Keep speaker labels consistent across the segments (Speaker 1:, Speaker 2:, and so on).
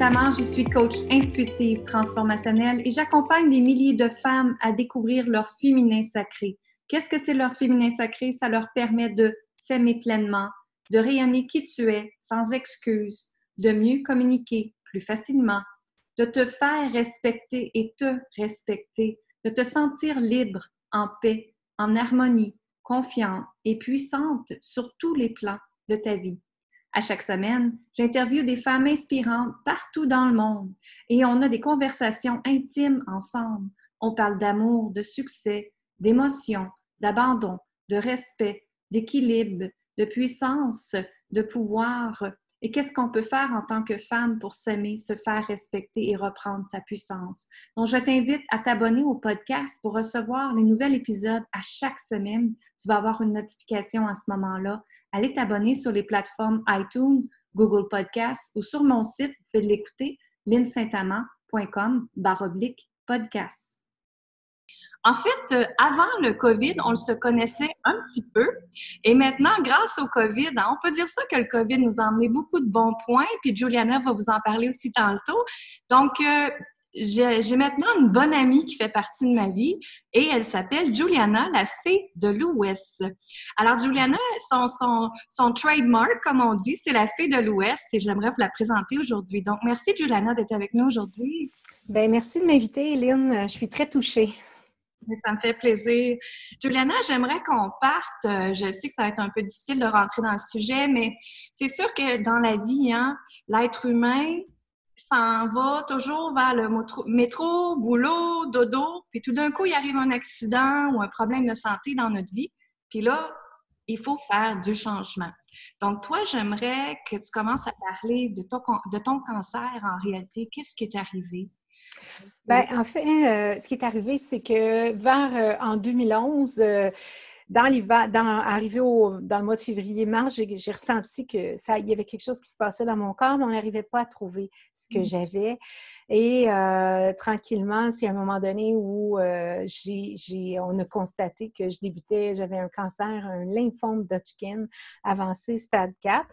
Speaker 1: Je suis coach intuitive transformationnelle et j'accompagne des milliers de femmes à découvrir leur féminin sacré. Qu'est-ce que c'est leur féminin sacré? Ça leur permet de s'aimer pleinement, de rayonner qui tu es sans excuse, de mieux communiquer plus facilement, de te faire respecter et te respecter, de te sentir libre, en paix, en harmonie, confiante et puissante sur tous les plans de ta vie. À chaque semaine, j'interviewe des femmes inspirantes partout dans le monde et on a des conversations intimes ensemble. On parle d'amour, de succès, d'émotion, d'abandon, de respect, d'équilibre, de puissance, de pouvoir. Et qu'est-ce qu'on peut faire en tant que femme pour s'aimer, se faire respecter et reprendre sa puissance? Donc, je t'invite à t'abonner au podcast pour recevoir les nouveaux épisodes à chaque semaine. Tu vas avoir une notification à ce moment-là allez t'abonner sur les plateformes iTunes, Google Podcasts ou sur mon site, vous pouvez l'écouter, linsaintamant.com baroblique podcast. En fait, euh, avant le COVID, on se connaissait un petit peu. Et maintenant, grâce au COVID, hein, on peut dire ça que le COVID nous a emmené beaucoup de bons points. Puis Juliana va vous en parler aussi tantôt. Donc, euh, j'ai maintenant une bonne amie qui fait partie de ma vie et elle s'appelle Juliana, la fée de l'Ouest. Alors, Juliana, son, son, son trademark, comme on dit, c'est la fée de l'Ouest et j'aimerais vous la présenter aujourd'hui. Donc, merci, Juliana, d'être avec nous aujourd'hui.
Speaker 2: Bien, merci de m'inviter, Hélène. Je suis très touchée.
Speaker 1: Ça me fait plaisir. Juliana, j'aimerais qu'on parte. Euh, je sais que ça va être un peu difficile de rentrer dans le sujet, mais c'est sûr que dans la vie, hein, l'être humain, s'en va toujours vers le métro, boulot, dodo, puis tout d'un coup, il arrive un accident ou un problème de santé dans notre vie, puis là, il faut faire du changement. Donc, toi, j'aimerais que tu commences à parler de ton, de ton cancer en réalité. Qu'est-ce qui est arrivé?
Speaker 2: Bien, en fait, euh, ce qui est arrivé, c'est que vers euh, en 2011, dans l'hiver, dans, arrivé au, dans le mois de février-mars, j'ai ressenti que ça, il y avait quelque chose qui se passait dans mon corps, mais on n'arrivait pas à trouver ce que mmh. j'avais. Et euh, tranquillement, c'est à un moment donné où euh, j'ai, on a constaté que je débutais, j'avais un cancer, un lymphome Hodgkin avancé stade 4.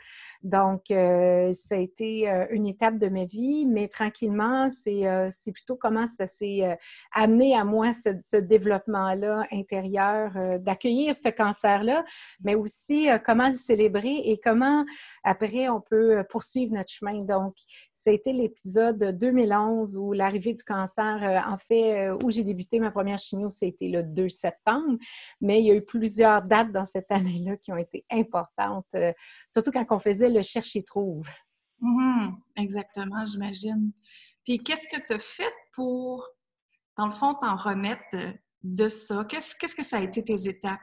Speaker 2: Donc, euh, ça a été une étape de ma vie, mais tranquillement, c'est, c'est plutôt comment ça s'est amené à moi, ce, ce développement-là intérieur, d'accueillir ce cancer-là, mais aussi comment le célébrer et comment après on peut poursuivre notre chemin. Donc, été l'épisode 2011 où l'arrivée du cancer, euh, en fait, euh, où j'ai débuté ma première chimio, c'était le 2 septembre, mais il y a eu plusieurs dates dans cette année-là qui ont été importantes, euh, surtout quand on faisait le cherche-et-trouve.
Speaker 1: Mm-hmm. exactement, j'imagine. Puis qu'est-ce que tu as fait pour, dans le fond, t'en remettre de ça? Qu'est-ce que ça a été tes étapes?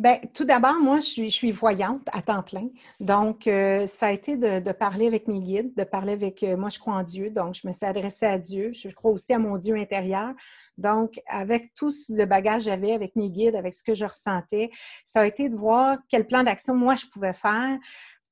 Speaker 2: Bien, tout d'abord, moi, je suis, je suis, voyante à temps plein. Donc, euh, ça a été de, parler avec mes guides, de parler avec. Euh, moi, je crois en Dieu, donc je me suis adressée à Dieu. Je crois aussi à mon Dieu intérieur. Donc, avec tout le bagage que j'avais, avec mes guides, avec ce que je ressentais, ça a été de voir quel plan d'action moi je pouvais faire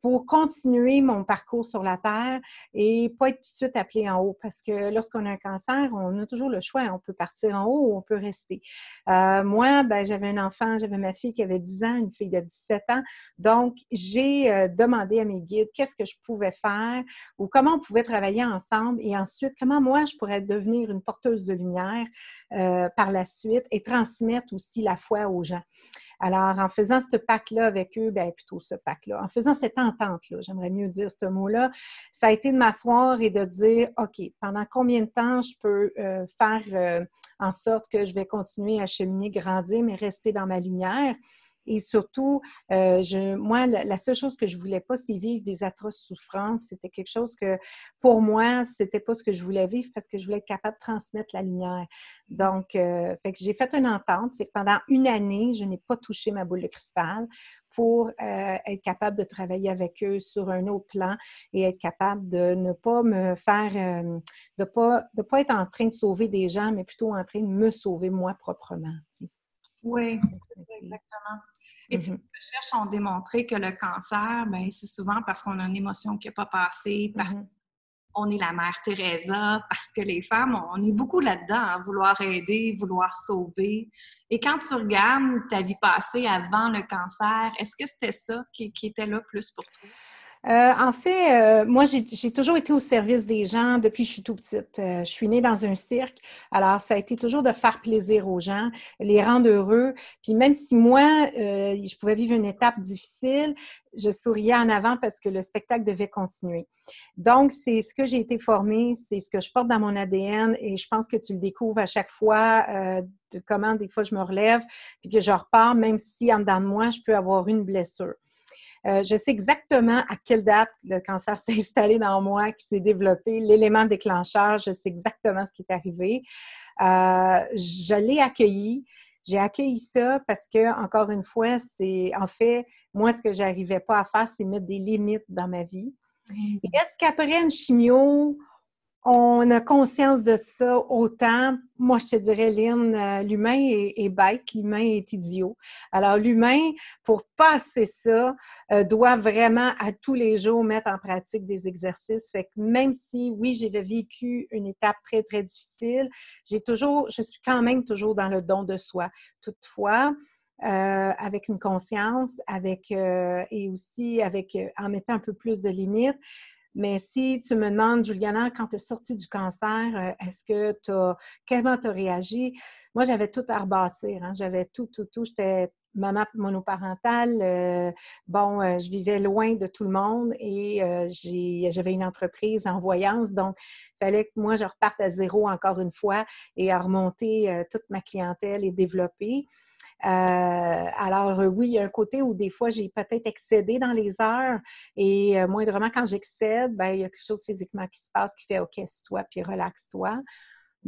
Speaker 2: pour continuer mon parcours sur la Terre et pas être tout de suite appelé en haut. Parce que lorsqu'on a un cancer, on a toujours le choix. On peut partir en haut ou on peut rester. Euh, moi, ben, j'avais un enfant, j'avais ma fille qui avait 10 ans, une fille de 17 ans. Donc, j'ai euh, demandé à mes guides qu'est-ce que je pouvais faire ou comment on pouvait travailler ensemble et ensuite comment moi, je pourrais devenir une porteuse de lumière euh, par la suite et transmettre aussi la foi aux gens. Alors, en faisant ce pacte-là avec eux, bien plutôt ce pacte-là, en faisant cette entente-là, j'aimerais mieux dire ce mot-là, ça a été de m'asseoir et de dire, OK, pendant combien de temps je peux euh, faire euh, en sorte que je vais continuer à cheminer, grandir, mais rester dans ma lumière? Et surtout, euh, je, moi, la, seule chose que je voulais pas, c'est vivre des atroces souffrances. C'était quelque chose que, pour moi, c'était pas ce que je voulais vivre parce que je voulais être capable de transmettre la lumière. Donc, euh, fait que j'ai fait une entente. Fait que pendant une année, je n'ai pas touché ma boule de cristal pour euh, être capable de travailler avec eux sur un autre plan et être capable de ne pas me faire, de ne pas, de pas être en train de sauver des gens, mais plutôt en train de me sauver moi proprement.
Speaker 1: Oui, exactement. Et les mmh recherches ont démontré que le cancer, ben, c'est souvent parce qu'on a une émotion qui n'a pas passé, parce mmh qu'on est la mère Teresa, parce que les femmes, on est beaucoup là-dedans, à vouloir aider, vouloir sauver. Et quand tu regardes ta vie passée avant le cancer, est-ce que c'était ça qui, qui était là plus pour toi?
Speaker 2: Euh, en fait, euh, moi, j'ai toujours été au service des gens depuis que je suis tout petite. Euh, je suis née dans un cirque, alors ça a été toujours de faire plaisir aux gens, les rendre heureux. Puis même si moi, je pouvais vivre une étape difficile, je souriais en avant parce que le spectacle devait continuer. Donc, c'est ce que j'ai été formée, c'est ce que je porte dans mon ADN et je pense que tu le découvres à chaque fois, de comment des fois je me relève, puis que je repars, même si en dedans de moi, je peux avoir une blessure. Euh, je sais exactement à quelle date le cancer s'est installé dans moi, qui s'est développé, l'élément déclencheur, je sais exactement ce qui est arrivé. Euh, je l'ai accueilli. J'ai accueilli ça parce que, encore une fois, c'est en fait, moi, ce que j'arrivais pas à faire, c'est mettre des limites dans ma vie. Mmh. est-ce qu'après une chimio, on a conscience de ça autant. Moi, je te dirais, Lynn, euh, l'humain est, bête, l'humain est idiot. Alors, l'humain, pour passer ça, euh, doit vraiment à tous les jours mettre en pratique des exercices. Fait que même si, oui, j'ai vécu une étape très, très difficile, j'ai toujours, je suis quand même toujours dans le don de soi. Toutefois, euh, avec une conscience, avec et aussi avec en mettant un peu plus de limites. Mais si tu me demandes, Juliana, quand tu es sortie du cancer, euh, est-ce que tu as. Comment tu as réagi? Moi, j'avais tout à rebâtir. Hein. J'avais tout, tout, tout. J'étais maman monoparentale. Euh, bon, euh, je vivais loin de tout le monde et j'avais une entreprise en voyance. Donc, il fallait que moi, je reparte à zéro encore une fois et à remonter toute ma clientèle et développer. Euh, alors, euh, oui, il y a un côté où des fois, j'ai peut-être excédé dans les heures et euh, moindrement, quand j'excède, ben, il y a quelque chose physiquement qui se passe qui fait OK, toi puis relaxe-toi.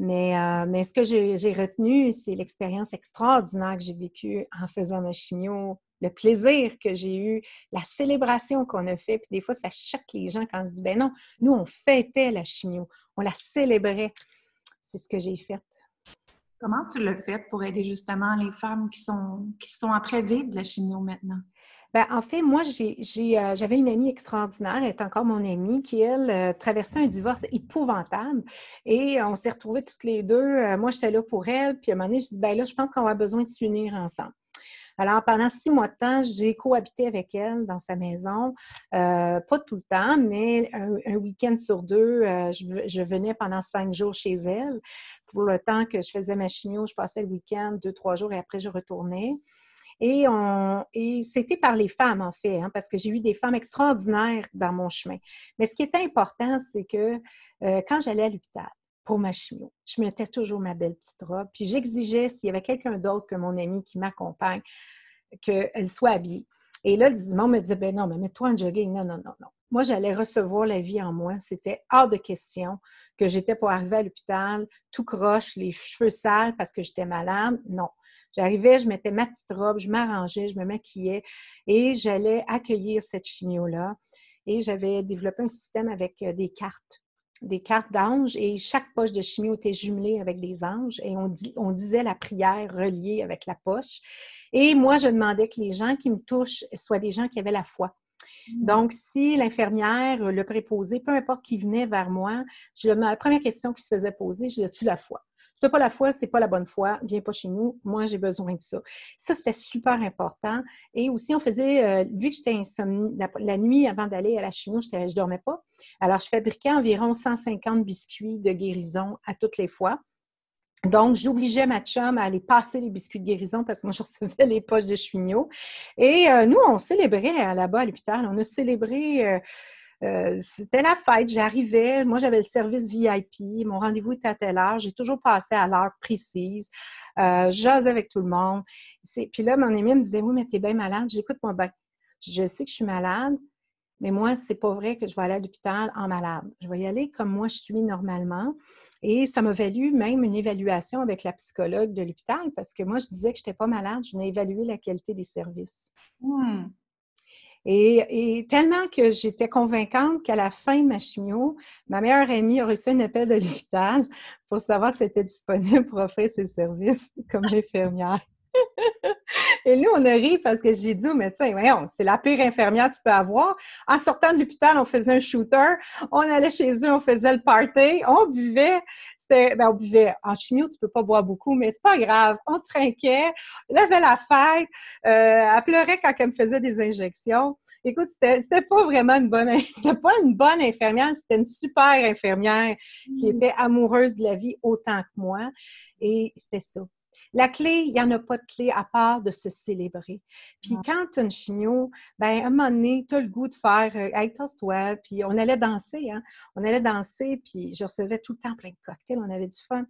Speaker 2: Mais, mais, ce que j'ai retenu, c'est l'expérience extraordinaire que j'ai vécue en faisant ma chimio, le plaisir que j'ai eu, la célébration qu'on a fait. Puis des fois, ça choque les gens quand je dis, ben non, nous, on fêtait la chimio, on la célébrait. C'est ce que j'ai fait.
Speaker 1: Comment tu le fais pour aider justement les femmes qui sont, qui sont après vivre de la chimio maintenant?
Speaker 2: Bien, en fait, moi, euh, j'avais une amie extraordinaire, elle est encore mon amie, qui, elle, euh, traversait un divorce épouvantable. Et on s'est retrouvés toutes les deux. Euh, moi, j'étais là pour elle. Puis à un moment donné, je dis, ben là, je pense qu'on va besoin de s'unir ensemble. Alors, pendant six mois de temps, j'ai cohabité avec elle dans sa maison. pas tout le temps, mais un, week-end sur deux, je, je, venais pendant cinq jours chez elle pour le temps que je faisais ma chimio, je passais le week-end, deux, trois jours, et après, je retournais. Et, et c'était par les femmes, en fait, hein, parce que j'ai eu des femmes extraordinaires dans mon chemin. Mais ce qui est important, c'est que euh, quand j'allais à l'hôpital pour ma chimio, je mettais toujours ma belle petite robe, puis j'exigeais, s'il y avait quelqu'un d'autre que mon ami qui m'accompagne, qu'elle soit habillée. Et là, le dimanche me disait, ben non, mais mets-toi en jogging. Non, non, non, non moi, j'allais recevoir la vie en moi. C'était hors de question que j'étais pour arriver à l'hôpital, tout croche, les cheveux sales parce que j'étais malade. Non. J'arrivais, je mettais ma petite robe, je m'arrangeais, je me maquillais et j'allais accueillir cette chimio-là. Et j'avais développé un système avec euh, des cartes des cartes d'anges et chaque poche de chimio était jumelée avec des anges et on, on, disait la prière reliée avec la poche. Et moi, je demandais que les gens qui me touchent soient des gens qui avaient la foi. Mm. Donc, si l'infirmière, le préposé, peu importe qui venait vers moi, je, la première question qui se faisait poser, je disais, tu la foi? Si tu pas la foi, c'est pas la bonne foi, viens pas chez nous, moi j'ai besoin de ça. Ça, c'était super important. Et aussi, on faisait, euh, vu que j'étais insomnie, la, nuit avant d'aller à la chimio, je dormais pas. Alors, je fabriquais environ 150 biscuits de guérison à toutes les fois. Donc, j'obligeais ma chum à aller passer les biscuits de guérison parce que moi, je recevais les poches de chouignot. Et euh, nous, on célébrait euh, là-bas à l'hôpital. On a célébré, euh, c'était la fête. J'arrivais, moi, j'avais le service VIP. Mon rendez-vous était à telle heure. J'ai toujours passé à l'heure précise. Euh, J'osais avec tout le monde. Puis là, mon ami me disait Oui, mais t'es bien malade. J'écoute, moi, ben, je sais que je suis malade, mais moi, c'est pas vrai que je vais aller à l'hôpital en malade. Je vais y aller comme moi, je suis normalement. Et ça m'a valu même une évaluation avec la psychologue de l'hôpital parce que moi, je disais que je n'étais pas malade, je venais évaluer la qualité des services. Hmm. Et, tellement que j'étais convaincante qu'à la fin de ma chimio, ma meilleure amie a reçu un appel de l'hôpital pour savoir si elle était disponible pour offrir ses services comme infirmière. Et nous, on a ri parce que j'ai dit au médecin, voyons, c'est la pire infirmière que tu peux avoir. En sortant de l'hôpital, on faisait un shooter, on allait chez eux, on faisait le party, on buvait. C'était, ben, on buvait. En chimio, tu peux pas boire beaucoup, mais c'est pas grave. On trinquait, on avait la fête. Euh, elle pleurait quand elle me faisait des injections. Écoute, c'était, c'était pas vraiment une bonne, c'était pas une bonne infirmière, c'était une super infirmière qui mm. était amoureuse de la vie autant que moi. Et c'était ça. La clé, il n'y en a pas de clé à part de se célébrer. Puis quand tu as une chimio, ben, à un moment donné, tu as le goût de faire euh, Hey, toi Puis on allait danser, hein? On allait danser, puis je recevais tout le temps plein de cocktails, on avait du fun.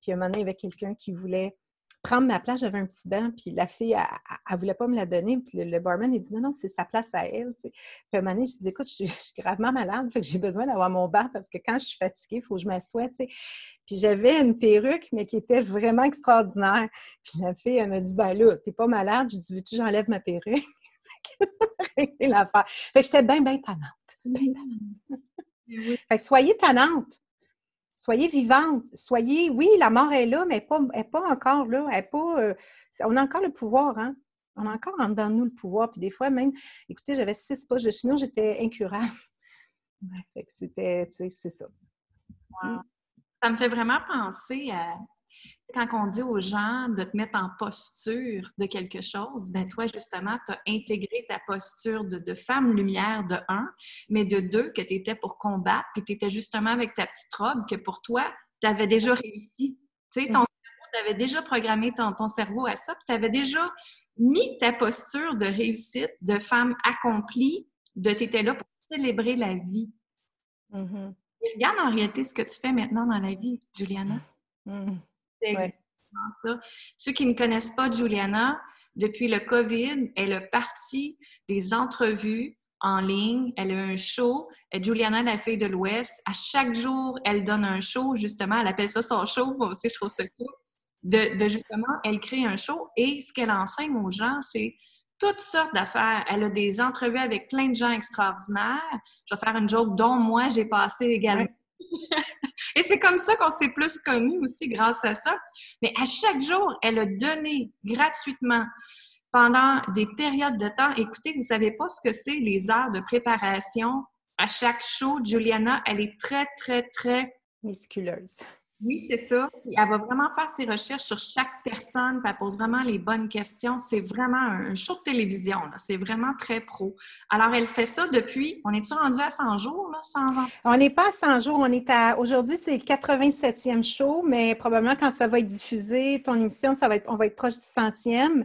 Speaker 2: Puis à un moment donné, il y avait quelqu'un qui voulait prendre ma place, j'avais un petit banc, puis la fille, elle, ne voulait pas me la donner, puis le, barman, il dit non, non, c'est sa place à elle. Puis à un moment donné, je dis écoute, je, suis gravement malade, fait que j'ai besoin d'avoir mon banc parce que quand je suis fatiguée, il faut que je m'assoie. Puis j'avais une perruque, mais qui était vraiment extraordinaire. Puis la fille, elle m'a dit ben là, t'es pas malade? J'ai dit veux-tu que j'enlève ma perruque? fait que j'étais bien, bien tannante. Bien tannante. Fait que soyez tannante soyez vivante, soyez, oui, la mort est là, mais elle n'est pas, encore là. Pas, euh, on a encore le pouvoir, hein? On a encore en dedans de nous le pouvoir. Puis des fois, même, écoutez, j'avais six poches de chemin, j'étais incurable. C'était, c'est ça.
Speaker 1: Ça me fait vraiment penser à quand on dit aux gens de te mettre en posture de quelque chose, ben toi, justement, tu as intégré ta posture de, femme lumière de un, mais de deux, que tu étais pour combattre, puis tu étais justement avec ta petite robe, que pour toi, tu avais déjà réussi. Tu sais, ton cerveau, tu avais déjà programmé ton, ton cerveau à ça, puis tu avais déjà mis ta posture de réussite, de femme accomplie, de tu étais là pour célébrer la vie. Mm-hmm. regarde en réalité ce que tu fais maintenant dans la vie, Juliana. Mm-hmm. C'est exactement ça. Ceux qui ne connaissent pas Juliana, depuis le COVID, elle a parti des entrevues en ligne. Elle a un show. Juliana, la fille de l'Ouest, à chaque jour, elle donne un show, justement. Elle appelle ça son show. Moi aussi, je trouve ça cool. De, de justement, elle crée un show. Et ce qu'elle enseigne aux gens, c'est toutes sortes d'affaires. Elle a des entrevues avec plein de gens extraordinaires. Je vais faire une joke dont moi, j'ai passé également. Et c'est comme ça qu'on s'est plus connus aussi grâce à ça. Mais à chaque jour, elle a donné gratuitement pendant des périodes de temps. Écoutez, vous savez pas ce que c'est les heures de préparation à chaque show. Juliana, elle est très, très, très
Speaker 2: méticuleuse.
Speaker 1: Oui, c'est ça. Puis elle va vraiment faire ses recherches sur chaque personne, puis elle pose vraiment les bonnes questions. C'est vraiment un show de télévision. C'est vraiment très pro. Alors, elle fait ça depuis, on est-tu rendu à 100 jours, là, 100 ans?
Speaker 2: On n'est pas à 100 jours. On est à, aujourd'hui, c'est le 87e show, mais probablement quand ça va être diffusé, ton émission, ça va être, on va être proche du centième.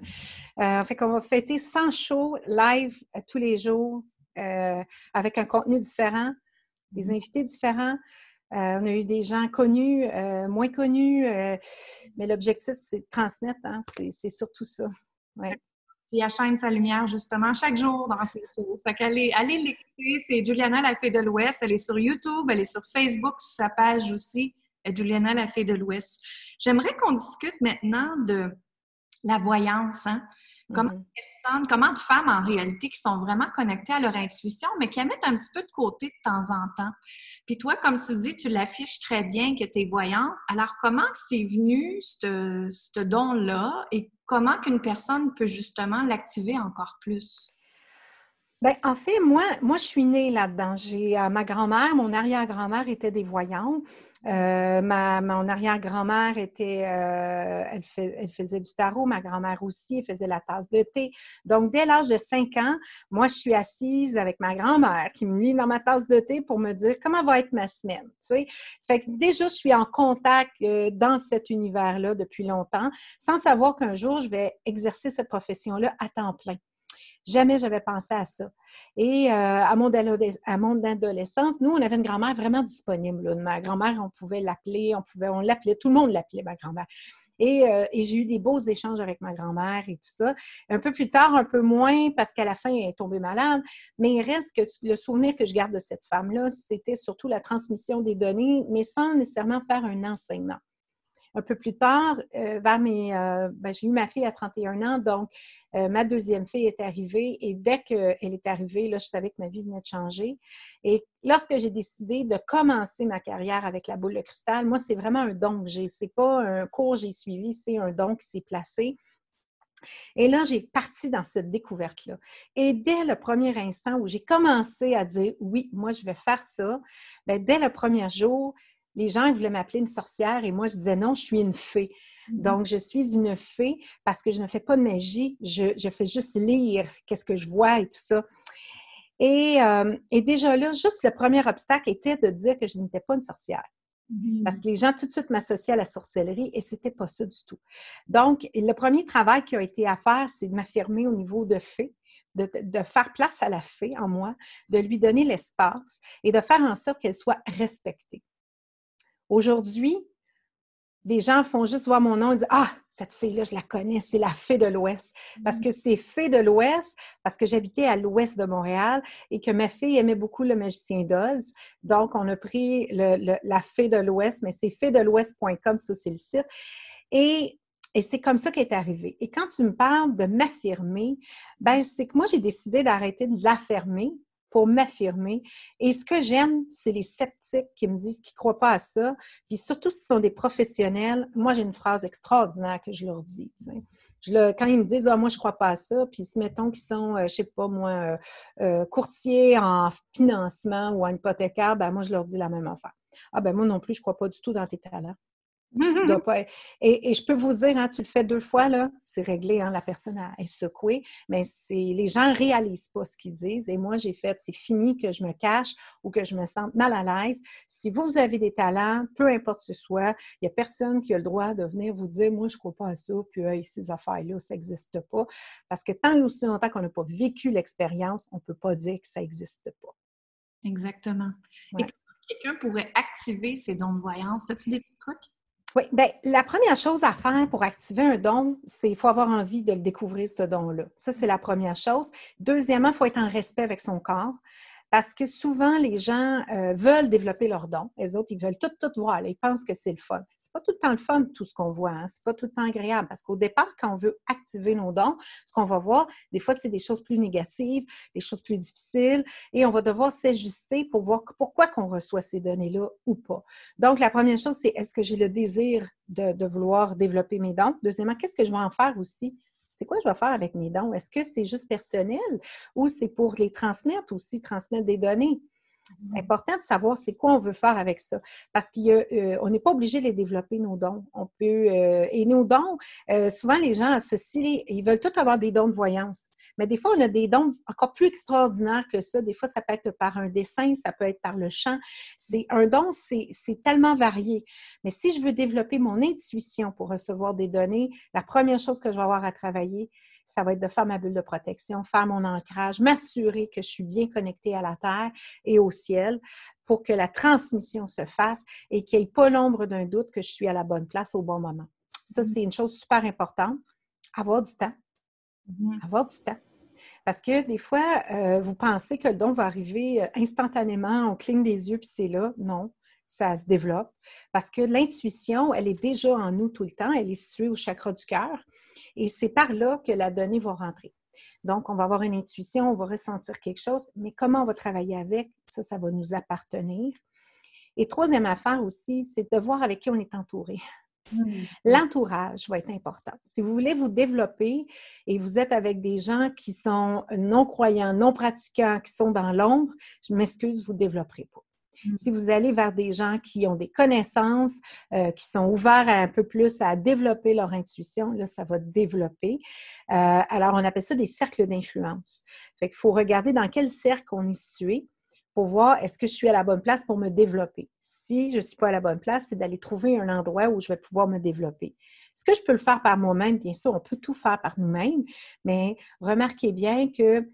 Speaker 2: Euh, fait qu'on va fêter 100 shows live tous les jours euh, avec un contenu différent, des mm-hmm. invités différents. Euh, on a eu des gens connus, euh, moins connus, euh, mais l'objectif, c'est de transmettre. Hein, c'est surtout ça. Ouais.
Speaker 1: Puis elle sa lumière justement chaque jour dans ses tours. Fait qu'allez allez l'écouter. C'est Juliana la Fée de l'Ouest. Elle est sur YouTube, elle est sur Facebook, sur sa page aussi. Juliana la Fée de l'Ouest. J'aimerais qu'on discute maintenant de la voyance. Hein? Comment de personnes, comment de femmes en réalité qui sont vraiment connectées à leur intuition, mais qui la mettent un petit peu de côté de temps en temps? Puis toi, comme tu dis, tu l'affiches très bien que tu es voyante. Alors, comment c'est venu, ce don-là, et comment qu'une personne peut justement l'activer encore plus?
Speaker 2: Bien, en fait, moi, moi, je suis née là-dedans. J'ai euh, ma grand-mère, mon arrière-grand-mère était des voyantes. Euh, ma, mon arrière-grand-mère était, euh, elle, elle, faisait du tarot, ma grand-mère aussi, elle faisait la tasse de thé. Donc, dès l'âge de 5 ans, moi, je suis assise avec ma grand-mère qui me lit dans ma tasse de thé pour me dire comment va être ma semaine. Tu sais? fait que déjà, je suis en contact dans cet univers-là depuis longtemps, sans savoir qu'un jour, je vais exercer cette profession-là à temps plein. Jamais j'avais pensé à ça. Et euh, à, mon adolescence, nous, on avait une grand-mère vraiment disponible. Ma grand-mère, on pouvait l'appeler, on pouvait, on l'appelait, tout le monde l'appelait ma grand-mère. Euh, et, j'ai eu des beaux échanges avec ma grand-mère et tout ça. Un peu plus tard, un peu moins, parce qu'à la fin, elle est tombée malade. Mais il reste que le souvenir que je garde de cette femme-là, c'était surtout la transmission des données, mais sans nécessairement faire un enseignement un peu plus tard, euh, vers mes. Euh, ben, j'ai eu ma fille à 31 ans, donc euh, ma deuxième fille est arrivée et dès qu'elle est arrivée, là, je savais que ma vie venait de changer. Et lorsque j'ai décidé de commencer ma carrière avec la boule de cristal, moi, c'est vraiment un don que j'ai. Pas un cours que j'ai suivi, c'est un don qui s'est placé. Et là, j'ai parti dans cette découverte-là. Et dès le premier instant où j'ai commencé à dire oui, moi, je vais faire ça, bien, dès le premier jour, les gens voulaient m'appeler une sorcière et moi, je disais non, je suis une fée. Mm-hmm. Donc, je suis une fée parce que je ne fais pas de magie, je, fais juste lire qu'est-ce que je vois et tout ça. Et, euh, et, déjà là, juste le premier obstacle était de dire que je n'étais pas une sorcière. Parce mm-hmm. que les gens tout de suite m'associaient à la sorcellerie et c'était pas ça du tout. Donc, le premier travail qui a été à faire, c'est de m'affirmer au niveau de fée, de, de, faire place à la fée en moi, de lui donner l'espace et de faire en sorte qu'elle soit respectée. Aujourd'hui, des gens font juste voir mon nom et disent Ah, cette fille-là, je la connais, c'est la fée de l'Ouest. Parce mm. que c'est fée de l'Ouest, parce que j'habitais à l'Ouest de Montréal et que ma fille aimait beaucoup le magicien d'Oz. Donc, on a pris la fée de l'Ouest, mais c'est l'Ouest.com, ça, c'est le site. Et et c'est comme ça qu'elle est arrivé. Et quand tu me parles de m'affirmer, ben c'est que moi, j'ai décidé d'arrêter de l'affermer pour m'affirmer. Et ce que j'aime, c'est les sceptiques qui me disent qu'ils ne croient pas à ça. Puis surtout, si ce sont des professionnels, moi, j'ai une phrase extraordinaire que je leur dis. Je quand ils me disent, ah, moi, je ne crois pas à ça, puis si mettons qu'ils sont, euh, je ne sais pas, moi, euh, euh, courtiers en financement ou en hypothécaire, ben moi, je leur dis la même affaire. Ah, ben moi non plus, je ne crois pas du tout dans tes talents. Mmh et, je peux vous dire, hein, tu le fais deux fois, là, c'est réglé, hein, la personne est secouée, mais les gens ne réalisent pas ce qu'ils disent. Et moi, j'ai fait, c'est fini que je me cache ou que je me sente mal à l'aise. Si vous, avez des talents, peu importe ce soit, il n'y a personne qui a le droit de venir vous dire, moi, je ne crois pas à ça, puis ces affaires-là, ça n'existe pas. Parce que tant et aussi longtemps qu'on n'a pas vécu l'expérience, on ne peut pas dire que ça n'existe pas.
Speaker 1: Exactement. Et comment quelqu'un pourrait activer ses dons de voyance? As-tu des petits trucs?
Speaker 2: Oui, bien, la première chose à faire pour activer un don, c'est qu'il faut avoir envie de le découvrir, ce don-là. Ça, c'est la première chose. Deuxièmement, il faut être en respect avec son corps. Parce que souvent, les gens euh, veulent développer leurs dons. Les autres, ils veulent tout, tout voir. ils pensent que c'est le fun. C'est pas tout le temps le fun, tout ce qu'on voit. Hein. C'est pas tout le temps agréable. Parce qu'au départ, quand on veut activer nos dons, ce qu'on va voir, des fois, c'est des choses plus négatives, des choses plus difficiles. Et on va devoir s'ajuster pour voir pourquoi qu'on reçoit ces données-là ou pas. Donc, la première chose, c'est est-ce que j'ai le désir de, de vouloir développer mes dons? Deuxièmement, qu'est-ce que je vais en faire aussi? C'est quoi je vais faire avec mes dons? Est-ce que c'est juste personnel ou c'est pour les transmettre aussi, transmettre des données? C'est important de savoir c'est quoi on veut faire avec ça. Parce qu'on euh, n'est pas obligé de les développer, nos dons. On peut, euh, et nos dons, euh, souvent les gens associent, ils veulent tous avoir des dons de voyance. Mais des fois, on a des dons encore plus extraordinaires que ça. Des fois, ça peut être par un dessin, ça peut être par le chant. C'est un don, c'est tellement varié. Mais si je veux développer mon intuition pour recevoir des données, la première chose que je vais avoir à travailler, ça va être de faire ma bulle de protection, faire mon ancrage, m'assurer que je suis bien connectée à la Terre et au ciel pour que la transmission se fasse et qu'il n'y ait pas l'ombre d'un doute que je suis à la bonne place au bon moment. Ça, mm-hmm. c'est une chose super importante. Avoir du temps. Mm-hmm. Avoir du temps. Parce que des fois, euh, vous pensez que le don va arriver euh, instantanément, on cligne des yeux puis c'est là. Non, ça se développe. Parce que l'intuition, elle est déjà en nous tout le temps. Elle est située au chakra du cœur. Et c'est par là que la donnée va rentrer. Donc, on va avoir une intuition, on va ressentir quelque chose, mais comment on va travailler avec, ça, ça va nous appartenir. Et troisième affaire aussi, c'est de voir avec qui on est entouré. Mmh. L'entourage va être important. Si vous voulez vous développer et vous êtes avec des gens qui sont non-croyants, non-pratiquants, qui sont dans l'ombre, je m'excuse, vous ne développerez pas. Mm. Si vous allez vers des gens qui ont des connaissances, euh, qui sont ouverts un peu plus à développer leur intuition, là, ça va développer. Euh, alors, on appelle ça des cercles d'influence. Fait qu'il faut regarder dans quel cercle on est situé pour voir est-ce que je suis à la bonne place pour me développer. Si je ne suis pas à la bonne place, c'est d'aller trouver un endroit où je vais pouvoir me développer. Est-ce que je peux le faire par moi-même? Bien sûr, on peut tout faire par nous-mêmes, mais remarquez bien que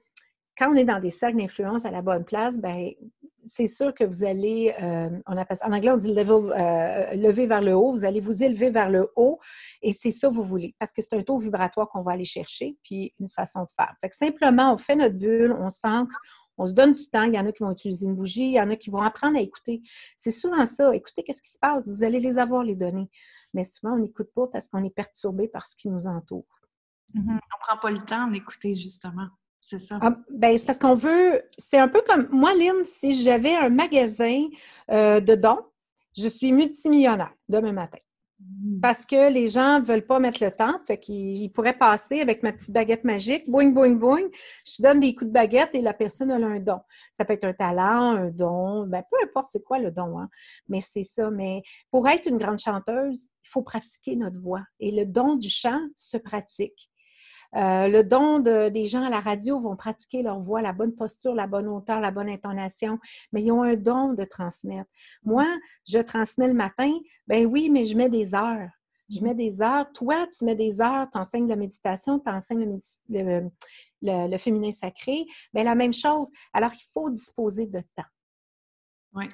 Speaker 2: quand on est dans des cercles d'influence à la bonne place, ben c'est sûr que vous allez, euh, en anglais, on dit level, euh, lever vers le haut, vous allez vous élever vers le haut et c'est ça que vous voulez parce que c'est un taux vibratoire qu'on va aller chercher, puis une façon de faire. Fait que simplement, on fait notre bulle, on s'ancre, on se donne du temps. Il y en a qui vont utiliser une bougie, il y en a qui vont apprendre à écouter. C'est souvent ça. Écoutez, qu'est-ce qui se passe? Vous allez les avoir, les données. Mais souvent, on n'écoute pas parce qu'on est perturbé par ce qui nous entoure.
Speaker 1: Mm-hmm. On ne prend pas le temps d'écouter, justement. C'est ça.
Speaker 2: Ah, ben, c'est parce qu'on veut. C'est un peu comme moi, Lynn, si j'avais un magasin euh, de dons, je suis multimillionnaire demain matin. Mm. Parce que les gens ne veulent pas mettre le temps, fait qu'ils pourraient passer avec ma petite baguette magique, boing, boing, boing, je donne des coups de baguette et la personne a un don. Ça peut être un talent, un don, ben, peu importe c'est quoi le don, hein. mais c'est ça. Mais pour être une grande chanteuse, il faut pratiquer notre voix. Et le don du chant se pratique. Euh, le don des gens à la radio vont pratiquer leur voix, la bonne posture, la bonne hauteur, la bonne intonation, mais ils ont un don de transmettre. Moi, je transmets le matin, ben oui, mais je mets des heures. Je mets des heures. Toi, tu mets des heures, tu enseignes la méditation, tu enseignes le, féminin sacré. Bien, la même chose. Alors, il faut disposer de temps.
Speaker 1: Oui.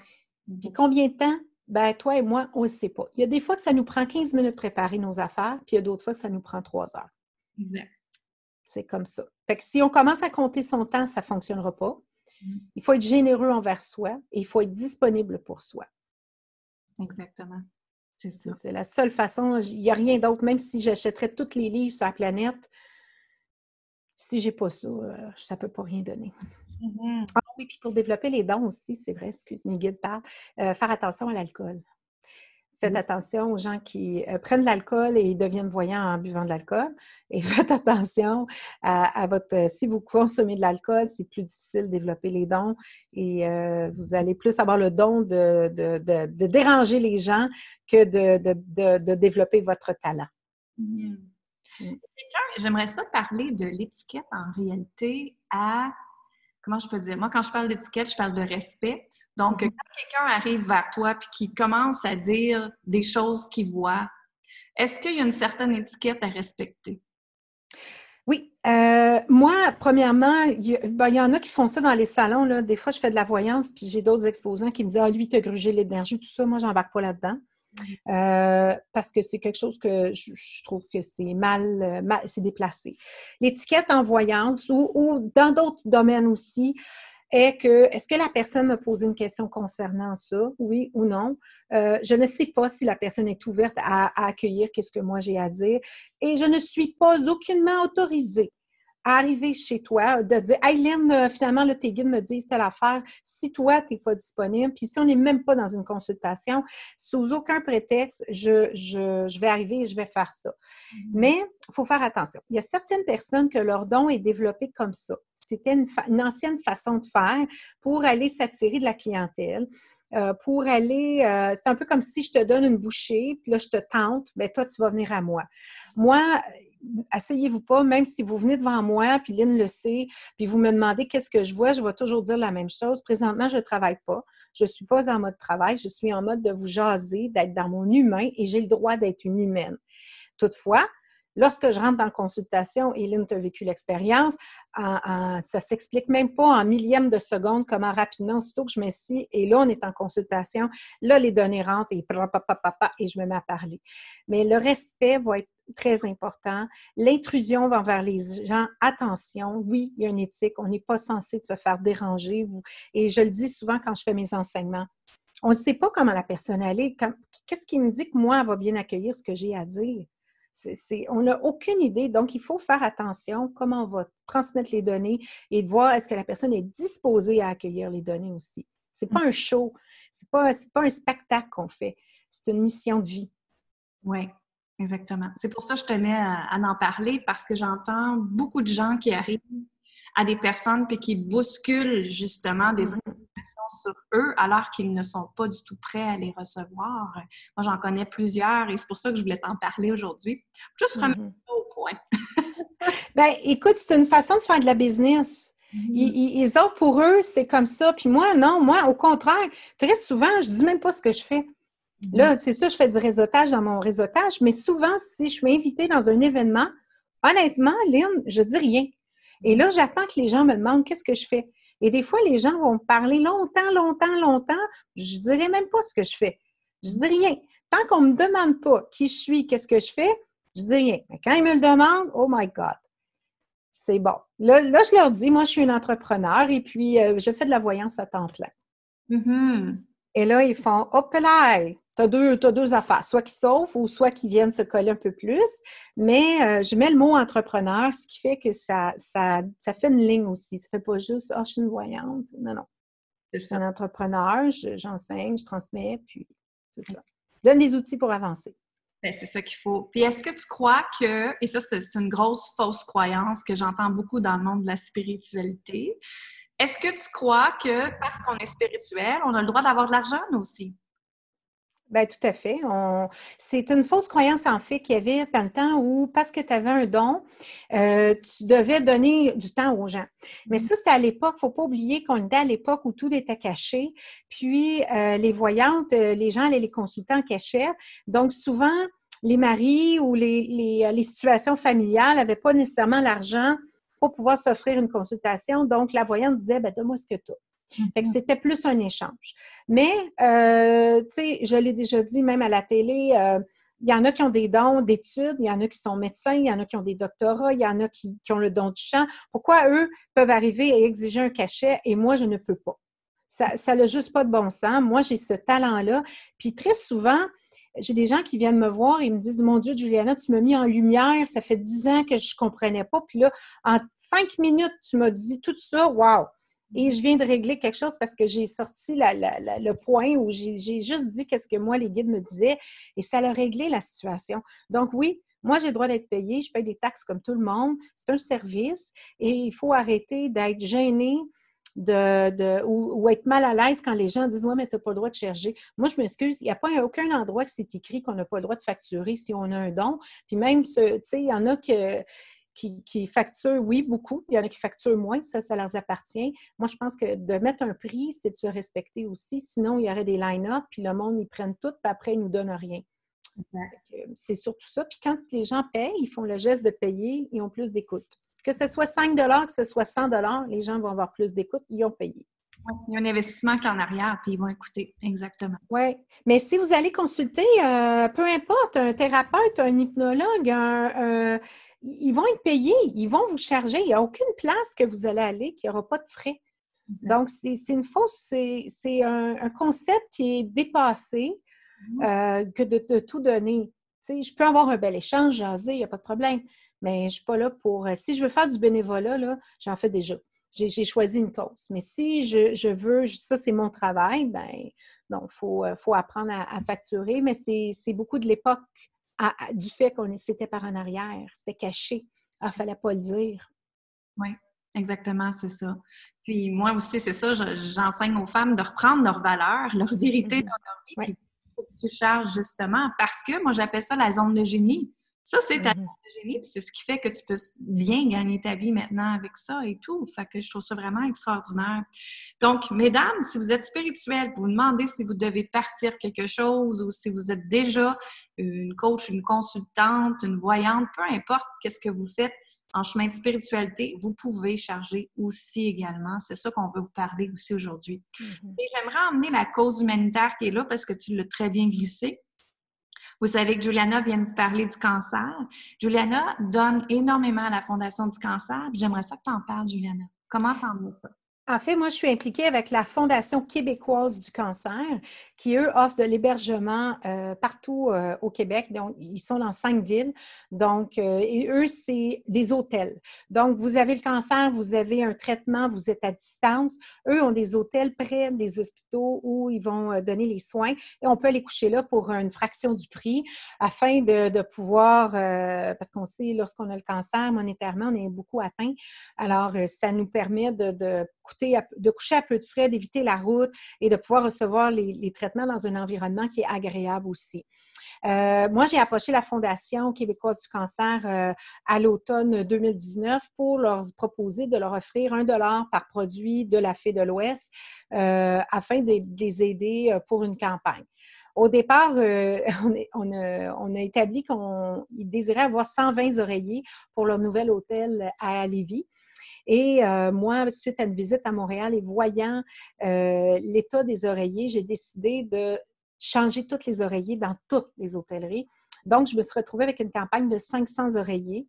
Speaker 2: Puis combien de temps? Ben, toi et moi, on ne sait pas. Il y a des fois que ça nous prend 15 minutes de préparer nos affaires, puis il y a d'autres fois que ça nous prend 3 heures.
Speaker 1: Exact.
Speaker 2: C'est comme ça. Fait que si on commence à compter son temps, ça ne fonctionnera pas.
Speaker 1: Mm.
Speaker 2: Il faut être généreux envers soi et il faut être disponible pour soi.
Speaker 1: Exactement. C'est ça.
Speaker 2: C'est la seule façon. Il n'y a rien d'autre. Même si j'achèterais tous les livres sur la planète, si j'ai pas ça, euh, ça ne peut pas rien donner.
Speaker 1: Mm-hmm.
Speaker 2: Ah oui, puis pour développer les dons aussi, c'est vrai, excuse-moi, guide parle, euh, faire attention à l'alcool. Faites attention aux gens qui euh, prennent de l'alcool et deviennent voyants en buvant de l'alcool. Et faites attention à, votre... Euh, si vous consommez de l'alcool, c'est plus difficile de développer les dons et euh, vous allez plus avoir le don de, de, déranger les gens que de, développer votre talent.
Speaker 1: Mmh. Mmh. J'aimerais ça parler de l'étiquette en réalité à... Comment je peux dire? Moi, quand je parle d'étiquette, je parle de respect. Donc, mhm. quand quelqu'un arrive vers toi et qui commence à dire des choses qu'il voit, est-ce qu'il y a une certaine étiquette à respecter?
Speaker 2: Oui. Euh, moi, premièrement, ben, il y, en a qui font ça dans les salons. Là. Des fois, je fais de la voyance, puis j'ai d'autres exposants qui me disent Ah, lui, t'as grugé l'énergie, tout ça. Moi, j'embarque pas là-dedans. Mhm. Euh, parce que c'est quelque chose que je, trouve que c'est mal, mal c'est déplacé. L'étiquette en voyance ou, ou dans d'autres domaines aussi, est que est-ce que la personne me pose une question concernant ça, oui ou non? Euh, je ne sais pas si la personne est ouverte à, à accueillir qu'est-ce que moi j'ai à dire et je ne suis pas aucunement autorisée arriver chez toi, de dire Hey Lynn, euh, finalement, là, tes guides me disent telle affaire. Si toi, tu n'es pas disponible, puis si on n'est même pas dans une consultation, sous aucun prétexte, je, je, vais arriver et je vais faire ça. Mm-hmm. Mais il faut faire attention. Il y a certaines personnes que leur don est développé comme ça. C'était une, une ancienne façon de faire pour aller s'attirer de la clientèle. Euh, pour aller, euh, c'est un peu comme si je te donne une bouchée, puis là, je te tente, bien, toi, tu vas venir à moi. Moi, asseyez-vous pas, même si vous venez devant moi, puis Lynn le sait, puis vous me demandez qu'est-ce que je vois, je vais toujours dire la même chose. Présentement, je ne travaille pas. Je ne suis pas en mode travail. Je suis en mode de vous jaser, d'être dans mon humain et j'ai le droit d'être une humaine. Toutefois, Lorsque je rentre en consultation, et Lynn, as vécu l'expérience, ça ne s'explique même pas en millième de seconde comment rapidement, aussitôt que je m'assis, et là, on est en consultation, là, les données rentrent et, et je me mets à parler. Mais le respect va être très important. L'intrusion vers les gens, attention, oui, il y a une éthique, on n'est pas censé se faire déranger. Et je le dis souvent quand je fais mes enseignements. On ne sait pas comment la personne est. Qu'est-ce qui me dit que moi, elle va bien accueillir ce que j'ai à dire? on n'a aucune idée. Donc, il faut faire attention comment on va transmettre les données et voir est-ce que la personne est disposée à accueillir les données aussi. Ce n'est pas un show, ce n'est pas, pas un spectacle qu'on fait, c'est une mission de vie.
Speaker 1: Oui, exactement. C'est pour ça que je tenais à, à en parler parce que j'entends beaucoup de gens qui arrivent à des personnes puis qui bousculent justement des mm-hmm. informations sur eux alors qu'ils ne sont pas du tout prêts à les recevoir. Moi, j'en connais plusieurs et c'est pour ça que je voulais t'en parler aujourd'hui. Juste remettre mm-hmm. ça au point.
Speaker 2: ben, écoute, c'est une façon de faire de la business. Mm-hmm. Ils, ont pour eux, c'est comme ça. Puis moi, non, moi, au contraire, très souvent, je dis même pas ce que je fais. Là, c'est ça, je fais du réseautage dans mon réseautage, mais souvent, si je suis invitée dans un événement, honnêtement, Lynn, je dis rien. Et là, j'attends que les gens me demandent qu'est-ce que je fais? Et des fois, les gens vont me parler longtemps, longtemps, longtemps. Je ne dirai même pas ce que je fais. Je dis rien. Tant qu'on ne me demande pas qui je suis, qu'est-ce que je fais, je dis rien. Mais quand ils me le demandent, oh my God, c'est bon. Là, là, je leur dis, moi, je suis une entrepreneur et puis euh, je fais de la voyance à temps plein.
Speaker 1: Mm-hmm.
Speaker 2: Et là, ils font, hop là, tu as deux, deux affaires, soit qui sauvent ou soit qui viennent se coller un peu plus. Mais euh, je mets le mot entrepreneur, ce qui fait que ça, ça, ça fait une ligne aussi. Ça ne fait pas juste oh, je suis une voyante. Non, non. Je suis un entrepreneur, j'enseigne, je, transmets, puis c'est ça. Je donne des outils pour avancer.
Speaker 1: Ben, c'est ça qu'il faut. Puis est-ce que tu crois que, et ça c'est une grosse fausse croyance que j'entends beaucoup dans le monde de la spiritualité, est-ce que tu crois que parce qu'on est spirituel, on a le droit d'avoir de l'argent aussi?
Speaker 2: Bien, tout à fait. C'est une fausse croyance, en fait, qu'il y avait dans le temps où, parce que tu avais un don, euh, tu devais donner du temps aux gens. Mais mmh. ça, c'était à l'époque. Il ne faut pas oublier qu'on était à l'époque où tout était caché. Puis, euh, les voyantes, euh, les gens allaient les consultants en cachette. Donc, souvent, les maris ou les, les situations familiales n'avaient pas nécessairement l'argent pour pouvoir s'offrir une consultation. Donc, la voyante disait, ben, donne-moi ce que tu as. Fait que mhm. c'était plus un échange. Mais, euh, tu sais, je l'ai déjà dit même à la télé, euh, il y en a qui ont des dons d'études, il y en a qui sont médecins, il y en a qui ont des doctorats, il y en a qui, ont le don du chant. Pourquoi eux peuvent arriver et exiger un cachet et moi, je ne peux pas? Ça n'a juste pas de bon sens. Moi, j'ai ce talent-là. Puis très souvent, j'ai des gens qui viennent me voir et me disent Mon Dieu, Juliana, tu m'as mis en lumière, ça fait dix ans que je ne comprenais pas. Puis là, en cinq minutes, tu m'as dit tout ça, wow! Et je viens de régler quelque chose parce que j'ai sorti le point où j'ai juste dit qu'est-ce que moi, les guides me disaient et ça a réglé la situation. Donc oui, moi, j'ai le droit d'être payé, je paye des taxes comme tout le monde. C'est un service et il faut arrêter d'être gêné ou, être mal à l'aise quand les gens disent Ouais, mais tu n'as pas le droit de chercher. Moi, je m'excuse, il n'y a pas aucun endroit que c'est écrit qu'on n'a pas le droit de facturer si on a un don. Puis même, tu sais, il y en a que qui, facturent, oui, beaucoup. Il y en a qui facturent moins, ça, ça leur appartient. Moi, je pense que de mettre un prix, c'est de se respecter aussi. Sinon, il y aurait des line-up, puis le monde, ils prennent tout, puis après, ils ne nous donnent rien. C'est surtout ça. Puis quand les gens payent, ils font le geste de payer, ils ont plus d'écoute. Que ce soit 5 que ce soit 100 les gens vont avoir plus d'écoute, ils ont payé.
Speaker 1: Il y a un investissement qui est en arrière, puis ils vont écouter. Exactement.
Speaker 2: Oui. Mais si vous allez consulter, euh, peu importe, un thérapeute, un hypnologue, un, ils vont être payés, ils vont vous charger. Il n'y a aucune place que vous allez aller qui n'aura pas de frais. Donc, c'est une fausse, c'est un, concept qui est dépassé mhm. euh, que de, tout donner. je peux avoir un bel échange, jaser, il n'y a pas de problème. Mais je ne suis pas là pour. Euh, si je veux faire du bénévolat, j'en fais déjà. J'ai choisi une cause. Mais si je, veux, ça c'est mon travail, ben non, il faut, euh, faut, apprendre à, à facturer. Mais c'est beaucoup de l'époque du fait qu'on c'était par en arrière, c'était caché. Il ne fallait pas le dire.
Speaker 1: Oui, exactement, c'est ça. Puis moi aussi, c'est ça, j'enseigne aux femmes de reprendre leurs valeurs, leur vérité mm-hmm. dans leur vie, puis tu charges justement, parce que moi, j'appelle ça la zone de génie. Ça, c'est ta mmh génie, puis c'est ce qui fait que tu peux bien gagner ta vie maintenant avec ça et tout. Fait que je trouve ça vraiment extraordinaire. Donc, mesdames, si vous êtes spirituelles, vous vous demandez si vous devez partir quelque chose ou si vous êtes déjà une coach, une consultante, une voyante, peu importe qu'est-ce que vous faites en chemin de spiritualité, vous pouvez charger aussi également. C'est ça qu'on veut vous parler aussi aujourd'hui. Mmh et j'aimerais emmener la cause humanitaire qui est là parce que tu l'as très bien glissé. Vous savez que Juliana vient de vous parler du cancer. Juliana donne énormément à la Fondation du cancer. J'aimerais ça que tu en parles, Juliana. Comment tu ça?
Speaker 2: En fait, moi, je suis impliquée avec la Fondation québécoise du cancer, qui, eux, offre de l'hébergement euh, partout euh, au Québec. Donc, ils sont dans cinq villes. Donc, euh, eux, c'est des hôtels. Donc, vous avez le cancer, vous avez un traitement, vous êtes à distance. Eux ont des hôtels près des hôpitaux où ils vont donner les soins et on peut aller coucher là pour une fraction du prix afin de, pouvoir, parce qu'on sait, lorsqu'on a le cancer, monétairement, on est beaucoup atteint. Alors, ça nous permet de, de de coucher à peu de frais, d'éviter la route et de pouvoir recevoir les, traitements dans un environnement qui est agréable aussi. Euh, moi, j'ai approché la Fondation québécoise du cancer euh, à l'automne 2019 pour leur proposer de leur offrir un dollar par produit de la Fée de l'Ouest euh, afin de, les aider pour une campagne. Au départ, on, a, établi qu'on désirait avoir 120 oreillers pour leur nouvel hôtel à Lévis. Et euh, moi, suite à une visite à Montréal et voyant euh, l'état des oreillers, j'ai décidé de changer toutes les oreillers dans toutes les hôtelleries. Donc, je me suis retrouvée avec une campagne de 500 oreillers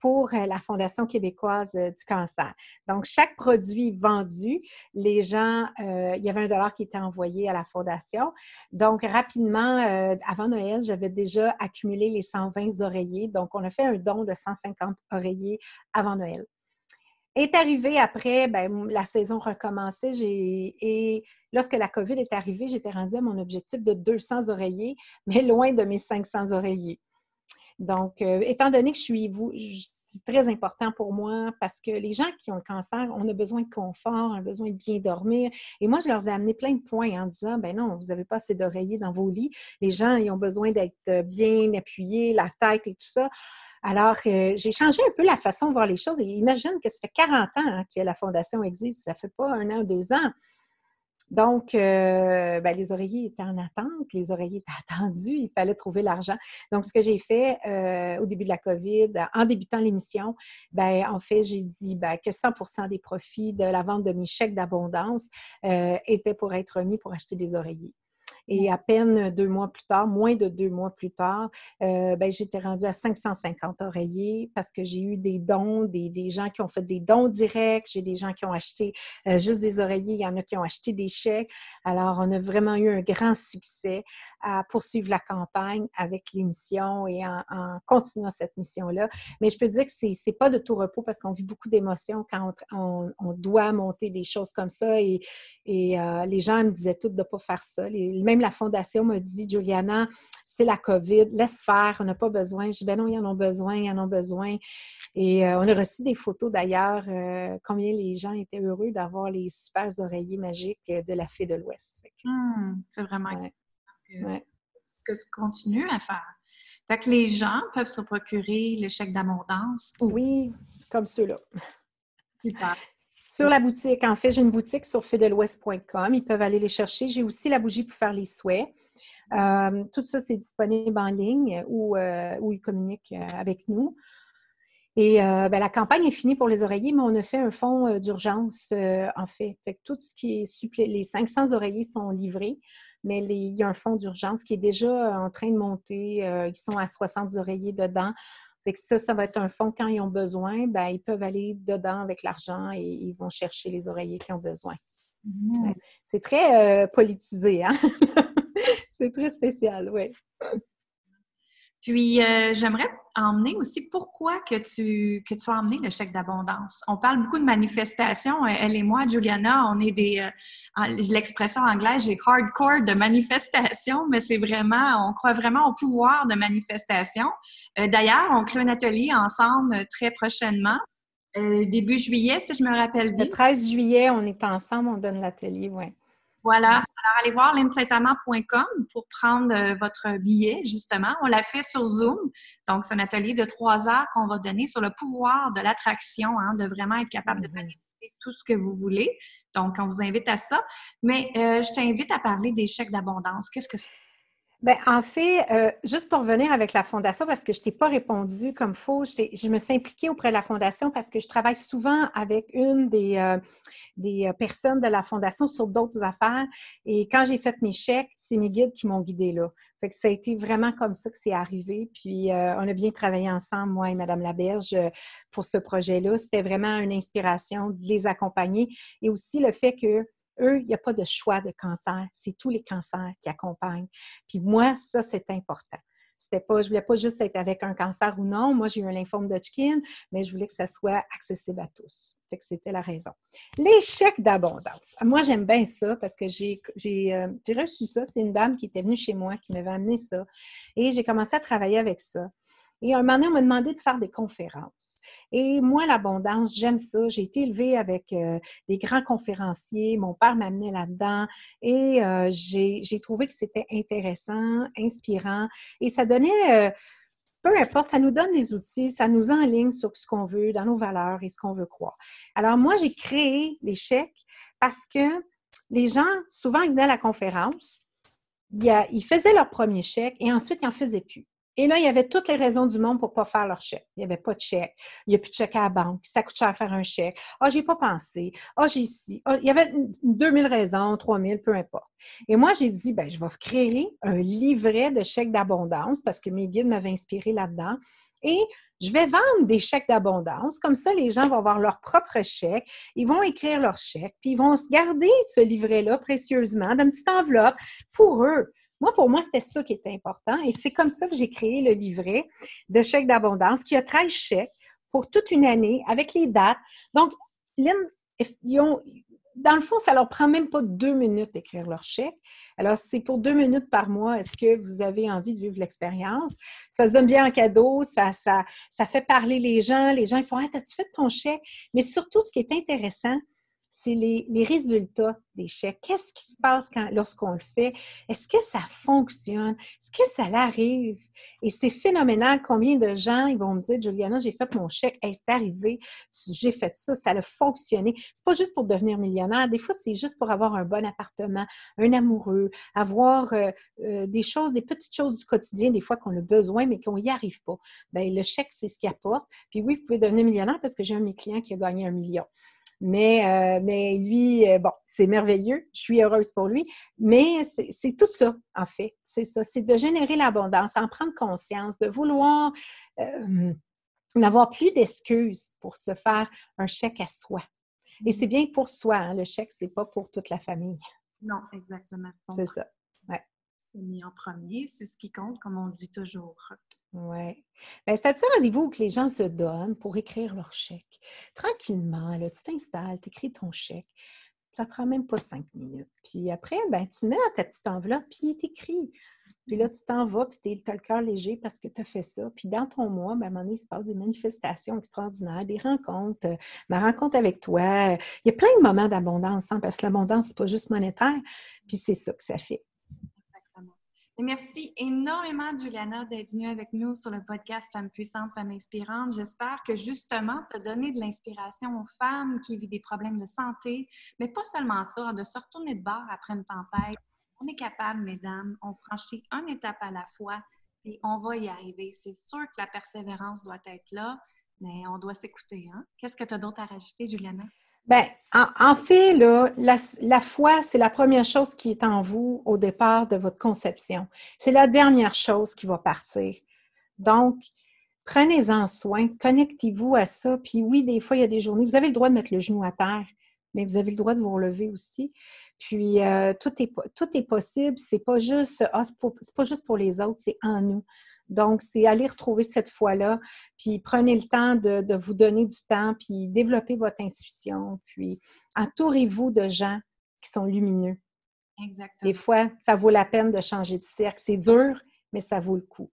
Speaker 2: pour euh, la Fondation québécoise du cancer. Donc, chaque produit vendu, les gens, il y avait un dollar qui était envoyé à la Fondation. Donc, rapidement, avant Noël, j'avais déjà accumulé les 120 oreillers. Donc, on a fait un don de 150 oreillers avant Noël. Est arrivé après, ben, la saison recommençait et lorsque la COVID est arrivée, j'étais rendue à mon objectif de 200 oreillers, mais loin de mes 500 oreillers. Donc, euh, étant donné que je suis vous, c'est très important pour moi parce que les gens qui ont le cancer, on a besoin de confort, on besoin de bien dormir. Et moi, je leur ai amené plein de points en disant, ben non, vous n'avez pas assez d'oreillers dans vos lits. Les gens, ils ont besoin d'être bien appuyés, la tête et tout ça. Alors, euh, j'ai changé un peu la façon de voir les choses. Imagine que ça fait 40 ans hein, que la Fondation existe. Ça fait pas un an, deux ans. Donc, euh, ben, les oreillers étaient en attente, les oreillers étaient attendus, il fallait trouver l'argent. Donc, ce que j'ai fait euh, au début de la COVID, en débutant l'émission, ben, en fait, j'ai dit ben, que 100% des profits de la vente de mes chèques d'abondance étaient pour être remis pour acheter des oreillers. Et à peine deux mois plus tard, moins de deux mois plus tard, euh, ben, j'étais rendue à 550 oreillers parce que j'ai eu des dons, des, gens qui ont fait des dons directs, j'ai des gens qui ont acheté euh, juste des oreillers, il y en a qui ont acheté des chèques. Alors, on a vraiment eu un grand succès à poursuivre la campagne avec l'émission et en, continuant cette mission-là. Mais je peux dire que c'est n'est pas de tout repos parce qu'on vit beaucoup d'émotions quand on, doit monter des choses comme ça et, et euh, les gens me disaient toutes de ne pas faire ça. Les, même la Fondation m'a dit, Juliana, c'est la COVID, laisse faire, on n'a pas besoin. Je dis, ben non, ils en ont besoin, ils en ont besoin. Et euh, on a reçu des photos d'ailleurs, euh, combien les gens étaient heureux d'avoir les super oreillers magiques de la Fée de l'Ouest.
Speaker 1: Hmm, c'est vraiment parce que, que je continue à faire. Fait que les gens peuvent se procurer le chèque d'abondance.
Speaker 2: Oui, comme ceux-là. Super. Sur la boutique, en fait, j'ai une boutique sur fedelouest.com. Ils peuvent aller les chercher. J'ai aussi la bougie pour faire les souhaits. Euh, tout ça, c'est disponible en ligne ou, euh, ils communiquent euh, avec nous. Et ben, la campagne est finie pour les oreillers, mais on a fait un fonds d'urgence, en fait. fait tout ce qui est supplé, les 500 oreillers sont livrés, mais il y a un fonds d'urgence qui est déjà en train de monter. ils sont à 60 oreillers dedans. Fait que ça, ça va être un fonds quand ils ont besoin, ben, ils peuvent aller dedans avec l'argent et ils vont chercher les oreillers qui ont besoin. Mmh. C'est très euh, politisé, hein? C'est très spécial, oui.
Speaker 1: Puis, euh, j'aimerais emmener aussi pourquoi que tu, que tu as emmené le chèque d'abondance. On parle beaucoup de manifestations. Euh, elle et moi, Juliana, on est des, euh, l'expression anglaise, j'ai hardcore de manifestation, mais c'est vraiment, on croit vraiment au pouvoir de manifestation. D'ailleurs, on crée un atelier ensemble très prochainement. début juillet, si je me rappelle bien.
Speaker 2: Le 13 juillet, on est ensemble, on donne l'atelier, oui.
Speaker 1: Voilà. Alors, allez voir linsaintamant.com pour prendre euh, votre billet, justement. On l'a fait sur Zoom. Donc, c'est un atelier de trois heures qu'on va donner sur le pouvoir de l'attraction, hein, de vraiment être capable de mm-hmm. manifester tout ce que vous voulez. Donc, on vous invite à ça. Mais euh, je t'invite à parler des chèques d'abondance. Qu'est-ce que c'est?
Speaker 2: Bien, en fait, euh, juste pour revenir avec la Fondation, parce que je ne t'ai pas répondu comme faux, je, me suis impliquée auprès de la Fondation parce que je travaille souvent avec une des, euh, euh, personnes de la Fondation sur d'autres affaires. Et quand j'ai fait mes chèques, c'est mes guides qui m'ont guidée là. Fait que ça a été vraiment comme ça que c'est arrivé. Puis on a bien travaillé ensemble, moi et Mme Laberge, pour ce projet-là. C'était vraiment une inspiration de les accompagner. Et aussi le fait que eux, il n'y a pas de choix de cancer. C'est tous les cancers qui accompagnent. Puis moi, ça, c'est important. C'était pas, je voulais pas juste être avec un cancer ou non. Moi, j'ai eu un lymphome d'Hodgkin, mais je voulais que ça soit accessible à tous. Fait que c'était la raison. Chèques d'abondance. Moi, j'aime bien ça parce que j'ai, j'ai, euh, j'ai reçu ça. C'est une dame qui était venue chez moi qui m'avait amené ça. Et j'ai commencé à travailler avec ça. Et un moment donné, on m'a demandé de faire des conférences. Et moi, l'abondance, j'aime ça. J'ai été élevée avec euh, des grands conférenciers. Mon père m'a amené là-dedans et euh, j'ai trouvé que c'était intéressant, inspirant. Et ça donnait, euh, peu importe, ça nous donne des outils, ça nous enligne sur ce qu'on veut, dans nos valeurs et ce qu'on veut croire. Alors, moi, j'ai créé les chèques parce que les gens, souvent, ils venaient à la conférence, ils faisaient leur premier chèque et ensuite, ils n'en faisaient plus. Et là, il y avait toutes les raisons du monde pour ne pas faire leur chèque. Il n'y avait pas de chèque. Il n'y a plus de chèque à la banque. Ça coûte cher à faire un chèque. Ah, oh, j'ai pas pensé. Ah, oh, j'ai ici. Ah, il y avait 2000 raisons, 3000, peu importe. Et moi, j'ai dit, ben, je vais créer un livret de chèques d'abondance parce que mes guides m'avaient inspiré là-dedans. Et je vais vendre des chèques d'abondance. Comme ça, les gens vont avoir leur propre chèque. Ils vont écrire leur chèque, puis ils vont se garder ce livret-là précieusement dans une petite enveloppe pour eux. Moi, pour moi, c'était ça qui était important. Et c'est comme ça que j'ai créé le livret de chèques d'abondance qui a 13 chèques pour toute une année avec les dates. Donc, ils ont, dans le fond, ça leur prend même pas deux minutes d'écrire leur chèque. Alors, c'est pour deux minutes par mois. Est-ce que vous avez envie de vivre l'expérience? Ça se donne bien en cadeau, ça, ça, fait parler les gens. Les gens, ils font Ah, as-tu fait ton chèque? Mais surtout, ce qui est intéressant, c'est les, résultats des chèques. Qu'est-ce qui se passe lorsqu'on le fait? Est-ce que ça fonctionne? Est-ce que ça l'arrive? Et c'est phénoménal combien de gens ils vont me dire, Juliana, j'ai fait mon chèque, c'est arrivé, j'ai fait ça, ça a fonctionné. C'est pas juste pour devenir millionnaire. Des fois, c'est juste pour avoir un bon appartement, un amoureux, avoir euh, euh, des choses, des petites choses du quotidien, des fois qu'on a besoin, mais qu'on n'y arrive pas. Bien, le chèque, c'est ce qui apporte. Puis oui, vous pouvez devenir millionnaire parce que j'ai un de mes clients qui a gagné un million. Mais, euh, mais lui, euh, bon, c'est merveilleux. Je suis heureuse pour lui. Mais c'est tout ça, en fait. C'est ça. C'est de générer l'abondance, en prendre conscience, de vouloir euh, n'avoir plus d'excuses pour se faire un chèque à soi. Et c'est bien pour soi. Hein, le chèque, c'est pas pour toute la famille.
Speaker 1: Non, exactement.
Speaker 2: C'est ça.
Speaker 1: C'est mis en premier. C'est ce qui compte, comme on dit toujours.
Speaker 2: Oui. Ben, c'est un petit rendez-vous que les gens se donnent pour écrire leur chèque. Tranquillement, là, tu t'installes, tu écris ton chèque. Ça prend même pas cinq minutes. Puis après, ben, tu mets dans ta petite enveloppe, puis tu écris. Puis là, tu t'en vas, puis tu as le cœur léger parce que tu as fait ça. Puis dans ton mois, ben, à un moment donné, il se passe des manifestations extraordinaires, des rencontres, euh, ma rencontre avec toi. Il y a plein de moments d'abondance, hein, parce que l'abondance, c'est pas juste monétaire. Puis c'est ça que ça fait.
Speaker 1: Merci énormément, Juliana, d'être venue avec nous sur le podcast Femmes puissantes, Femmes inspirantes. J'espère que justement, tu as donné de l'inspiration aux femmes qui vivent des problèmes de santé, mais pas seulement ça, de se retourner de bord après une tempête. On est capable, mesdames, on franchit une étape à la fois et on va y arriver. C'est sûr que la persévérance doit être là, mais on doit s'écouter. Hein? Qu'est-ce que tu as d'autre à rajouter, Juliana?
Speaker 2: Bien, en, fait, la, foi, c'est la première chose qui est en vous au départ de votre conception. C'est la dernière chose qui va partir. Donc, prenez-en soin, connectez-vous à ça. Puis oui, des fois, il y a des journées, vous avez le droit de mettre le genou à terre, mais vous avez le droit de vous relever aussi. Puis euh, tout, est, tout est possible. C'est pas ah, pas juste pour les autres, c'est en nous. Donc, c'est aller retrouver cette foi-là, puis prenez le temps de, vous donner du temps, puis développez votre intuition, puis entourez-vous de gens qui sont lumineux.
Speaker 1: Exactement.
Speaker 2: Des fois, ça vaut la peine de changer de cercle. C'est dur, mais ça vaut le coup.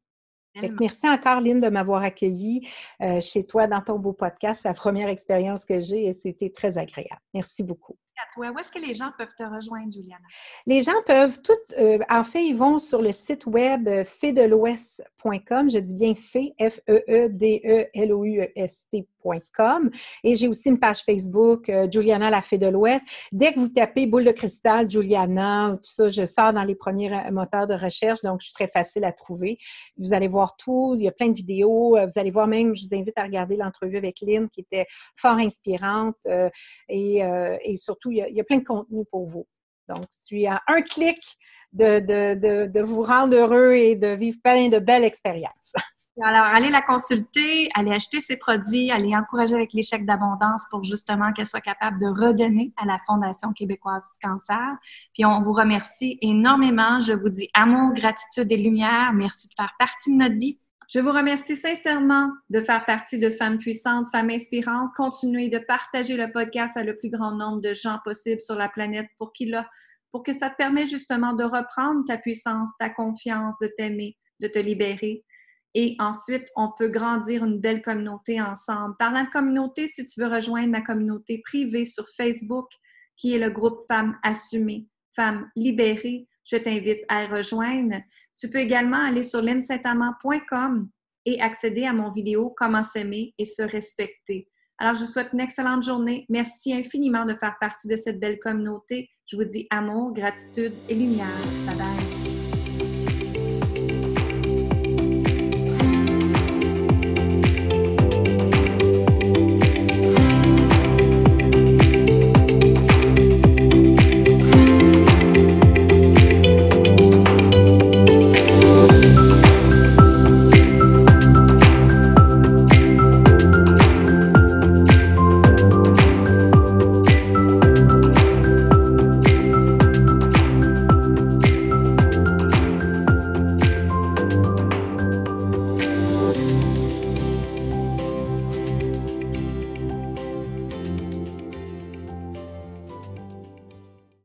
Speaker 2: Merci encore, Lynn, de m'avoir accueillie euh, chez toi dans ton beau podcast. C'est la première expérience que j'ai et c'était très agréable. Merci beaucoup.
Speaker 1: Où est-ce que les gens peuvent te rejoindre, Juliana?
Speaker 2: Les gens peuvent tout, euh, en fait, ils vont sur le site web euh, fedelouest.com. Je dis bien fait, F-E-E-D-E-L-O-U-S-T et j'ai aussi une page Facebook, euh, Juliana la Fée de l'Ouest. Dès que vous tapez boule de cristal, Juliana, tout ça, je sors dans les premiers moteurs de recherche, donc je suis très facile à trouver. Vous allez voir tout, il y a plein de vidéos. Euh, vous allez voir même, je vous invite à regarder l'entrevue avec Lynn qui était fort inspirante et, surtout, il y, a, plein de contenu pour vous. Donc, suis à un clic de, de vous rendre heureux et de vivre plein de belles expériences.
Speaker 1: Alors, allez la consulter, allez acheter ses produits, allez encourager avec les chèques d'abondance pour justement qu'elle soit capable de redonner à la Fondation québécoise du cancer. Puis on vous remercie énormément. Je vous dis amour, gratitude et lumière. Merci de faire partie de notre vie. Je vous remercie sincèrement de faire partie de Femmes puissantes, Femmes inspirantes. Continuez de partager le podcast à le plus grand nombre de gens possible sur la planète pour, qu'il pour que ça te permette justement de reprendre ta puissance, ta confiance, de t'aimer, de te libérer et ensuite, on peut grandir une belle communauté ensemble. Parlant de communauté, si tu veux rejoindre ma communauté privée sur Facebook, qui est le groupe Femmes assumées, Femmes libérées, je t'invite à rejoindre. Tu peux également aller sur linsaintamant.com et accéder à mon vidéo Comment s'aimer et se respecter. Alors, je vous souhaite une excellente journée. Merci infiniment de faire partie de cette belle communauté. Je vous dis amour, gratitude et lumière. Bye bye.